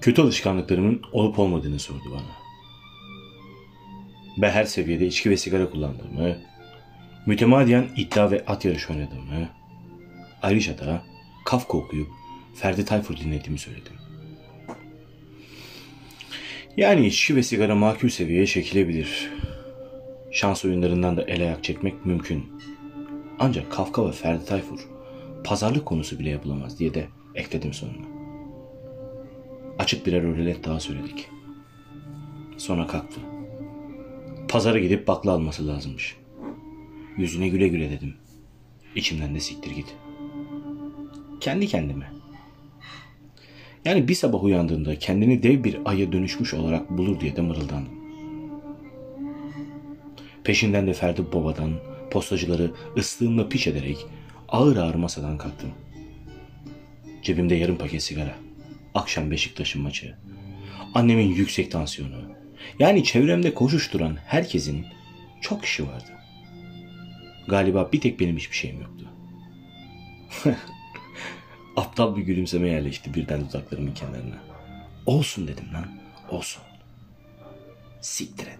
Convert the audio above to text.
Kötü alışkanlıklarımın olup olmadığını sordu bana. Ben her seviyede içki ve sigara kullandığımı, mütemadiyen iddia ve at yarışı oynadığımı, ayrıca da Kafka okuyup Ferdi Tayfur dinlediğimi söyledim. Yani içki ve sigara makul seviyeye çekilebilir. Şans oyunlarından da el ayak çekmek mümkün. Ancak Kafka ve Ferdi Tayfur pazarlık konusu bile yapılamaz diye de ekledim sonuna. Açık birer örelet daha söyledik. Sonra kalktı. Pazara gidip bakla alması lazımmış. Yüzüne güle güle dedim. İçimden de siktir git. Kendi kendime. Yani bir sabah uyandığında kendini dev bir aya dönüşmüş olarak bulur diye de mırıldandım. Peşinden de Ferdi Baba'dan postacıları ıslığımla piç ederek ağır ağır masadan kalktım. Cebimde yarım paket sigara. Akşam Beşiktaş'ın maçı. Annemin yüksek tansiyonu. Yani çevremde koşuşturan herkesin çok işi vardı. Galiba bir tek benim hiçbir şeyim yoktu. Aptal bir gülümseme yerleşti birden dudaklarımın kenarına. Olsun dedim lan. Olsun. Siktir et.